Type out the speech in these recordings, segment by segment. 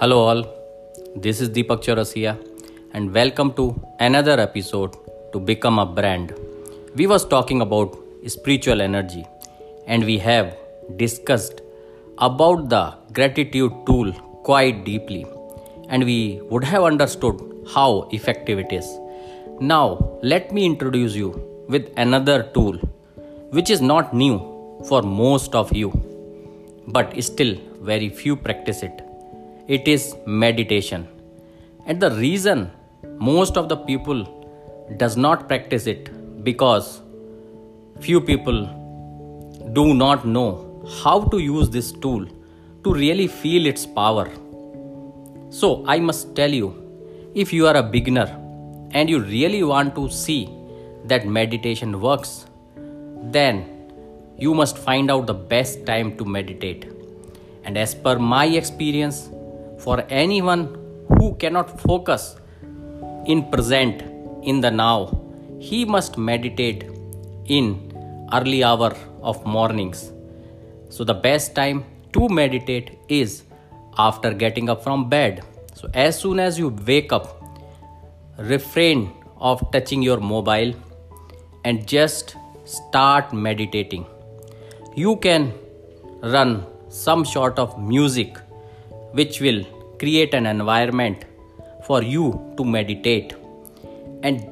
Hello, all. This is Deepak Chaurasia, and welcome to another episode to become a brand. We was talking about spiritual energy, and we have discussed about the gratitude tool quite deeply, and we would have understood how effective it is. Now, let me introduce you with another tool, which is not new for most of you, but still very few practice it it is meditation. And the reason most of the people does not practice it because few people do not know how to use this tool to really feel its power. So i must tell you if you are a beginner and you really want to see that meditation works then you must find out the best time to meditate. And as per my experience for anyone who cannot focus in present in the now he must meditate in early hour of mornings. So the best time to meditate is after getting up from bed. So as soon as you wake up refrain of touching your mobile and just start meditating. You can run some sort of music which will create an environment for you to meditate. And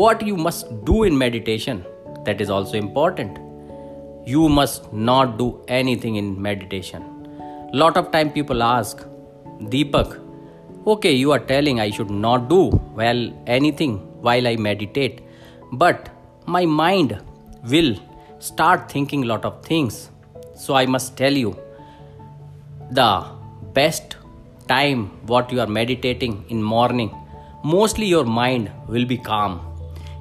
what you must do in meditation, that is also important. You must not do anything in meditation. Lot of time people ask, Deepak, okay, you are telling I should not do well anything while I meditate, but my mind will start thinking lot of things. So I must tell you, the best time what you are meditating in morning mostly your mind will be calm.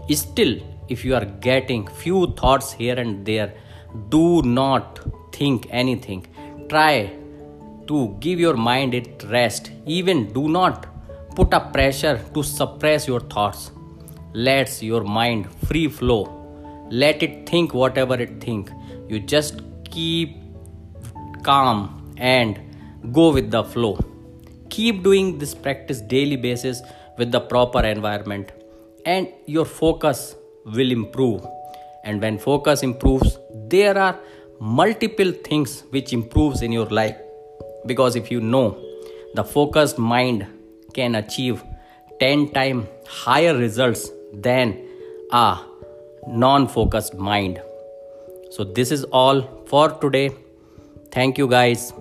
Still if you are getting few thoughts here and there do not think anything. Try to give your mind it rest. Even do not put a pressure to suppress your thoughts. Let your mind free flow. Let it think whatever it think. You just keep calm and go with the flow. Keep doing this practice daily basis with the proper environment and your focus will improve. And when focus improves there are multiple things which improves in your life. Because if you know the focused mind can achieve 10 times higher results than a non focused mind. So this is all for today. Thank you guys